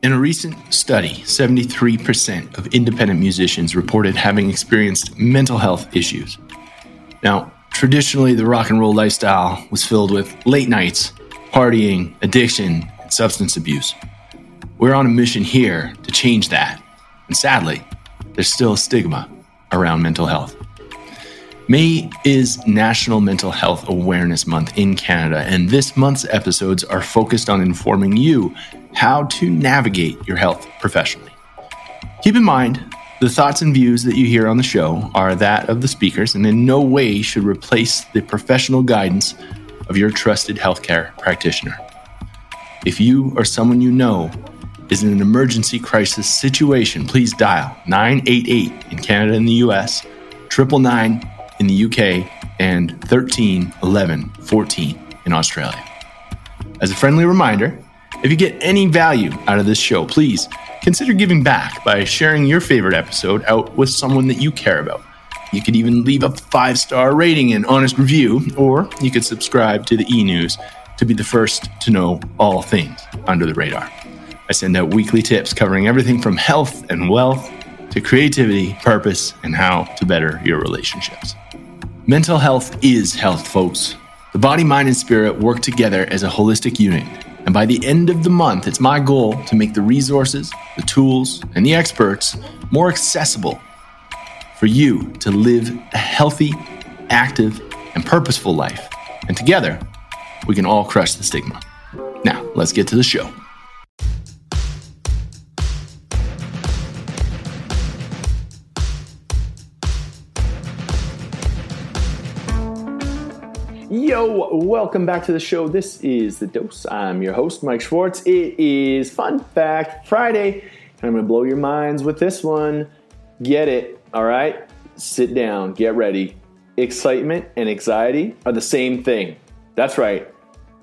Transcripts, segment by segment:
In a recent study, 73% of independent musicians reported having experienced mental health issues. Now, traditionally, the rock and roll lifestyle was filled with late nights, partying, addiction, and substance abuse. We're on a mission here to change that. And sadly, there's still a stigma around mental health. May is National Mental Health Awareness Month in Canada, and this month's episodes are focused on informing you how to navigate your health professionally. Keep in mind, the thoughts and views that you hear on the show are that of the speakers and in no way should replace the professional guidance of your trusted healthcare practitioner. If you or someone you know is in an emergency crisis situation, please dial 988 in Canada and the US, 999 in the UK, and 13 11 14 in Australia. As a friendly reminder, if you get any value out of this show, please consider giving back by sharing your favorite episode out with someone that you care about. You could even leave a five star rating and honest review, or you could subscribe to the e news to be the first to know all things under the radar. I send out weekly tips covering everything from health and wealth to creativity, purpose, and how to better your relationships. Mental health is health, folks. The body, mind, and spirit work together as a holistic unit and by the end of the month, it's my goal to make the resources, the tools, and the experts more accessible for you to live a healthy, active, and purposeful life. And together, we can all crush the stigma. Now, let's get to the show. Yo, welcome back to the show. This is The Dose. I'm your host, Mike Schwartz. It is Fun Fact Friday, and I'm going to blow your minds with this one. Get it, all right? Sit down, get ready. Excitement and anxiety are the same thing. That's right.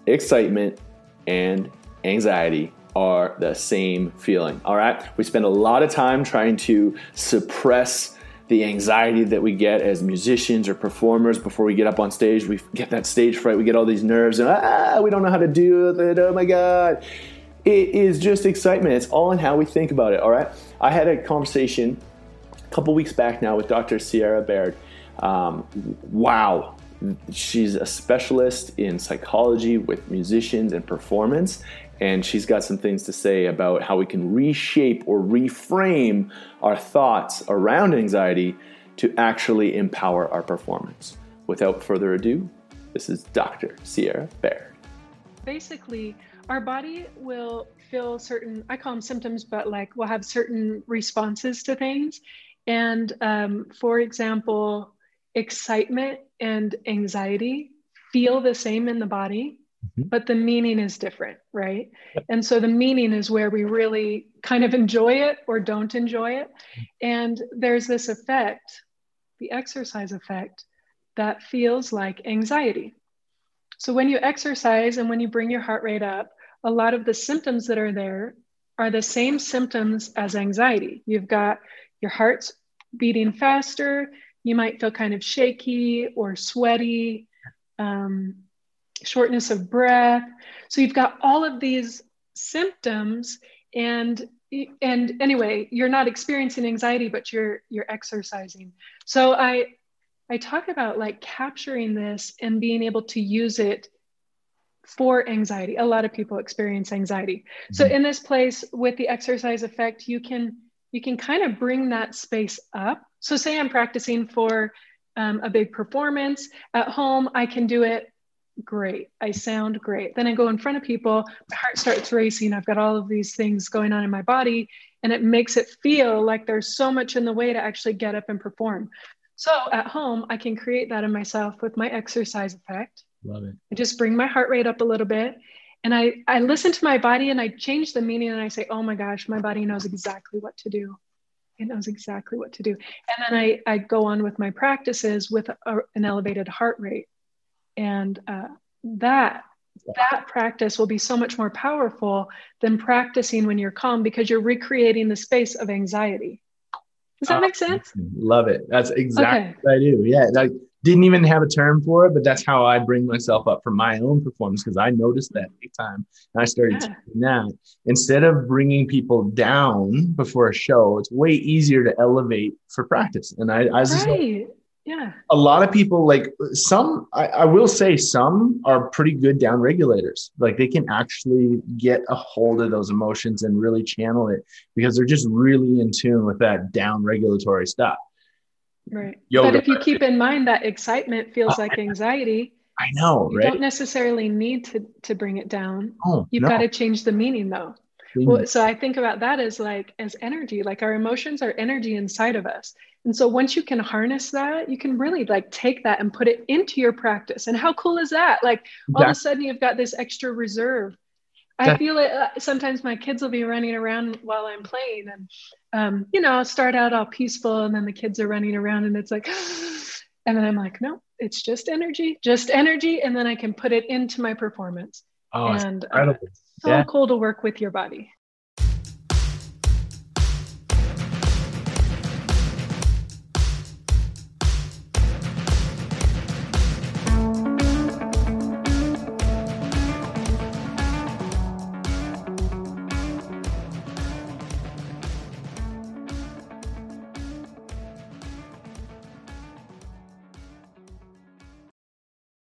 Excitement and anxiety are the same feeling, all right? We spend a lot of time trying to suppress the anxiety that we get as musicians or performers before we get up on stage. We get that stage fright, we get all these nerves, and ah, we don't know how to do it. Oh my God. It is just excitement. It's all in how we think about it, all right? I had a conversation a couple weeks back now with Dr. Sierra Baird. Um, wow, she's a specialist in psychology with musicians and performance and she's got some things to say about how we can reshape or reframe our thoughts around anxiety to actually empower our performance. Without further ado, this is Dr. Sierra Baird. Basically, our body will feel certain, I call them symptoms, but like we'll have certain responses to things. And um, for example, excitement and anxiety feel the same in the body Mm-hmm. but the meaning is different, right? Yep. And so the meaning is where we really kind of enjoy it or don't enjoy it. And there's this effect, the exercise effect, that feels like anxiety. So when you exercise and when you bring your heart rate up, a lot of the symptoms that are there are the same symptoms as anxiety. You've got your heart's beating faster, you might feel kind of shaky or sweaty. Um, shortness of breath. So you've got all of these symptoms and and anyway, you're not experiencing anxiety but you're you're exercising. So I I talk about like capturing this and being able to use it for anxiety. A lot of people experience anxiety. Mm-hmm. So in this place with the exercise effect, you can you can kind of bring that space up. So say I'm practicing for um, a big performance at home, I can do it great. I sound great. Then I go in front of people, my heart starts racing. I've got all of these things going on in my body, and it makes it feel like there's so much in the way to actually get up and perform. So at home, I can create that in myself with my exercise effect. Love it. I just bring my heart rate up a little bit. And I, I listen to my body and I change the meaning and I say, oh my gosh, my body knows exactly what to do. It knows exactly what to do. And then I, I go on with my practices with a, an elevated heart rate and uh, that that practice will be so much more powerful than practicing when you're calm because you're recreating the space of anxiety. Does that make sense? Love it. That's exactly okay. what I do. Yeah. Like didn't even have a term for it, but that's how I bring myself up for my own performance because I noticed that big time. And I started yeah. doing that. Instead of bringing people down before a show, it's way easier to elevate for practice. And I, I was right. Yeah. A lot of people like some, I, I will say some are pretty good down regulators. Like they can actually get a hold of those emotions and really channel it because they're just really in tune with that down regulatory stuff. Right. Yoga. But if you keep in mind that excitement feels oh, like anxiety, I know, you right? don't necessarily need to to bring it down. Oh, You've no. got to change the meaning though. Well, so I think about that as like as energy, like our emotions are energy inside of us. And so once you can harness that, you can really like take that and put it into your practice. And how cool is that? Like all of a sudden you've got this extra reserve I feel it. Uh, sometimes my kids will be running around while I'm playing, and um, you know, I'll start out all peaceful, and then the kids are running around, and it's like, and then I'm like, no, it's just energy, just energy, and then I can put it into my performance. Oh, and uh, so yeah. cool to work with your body.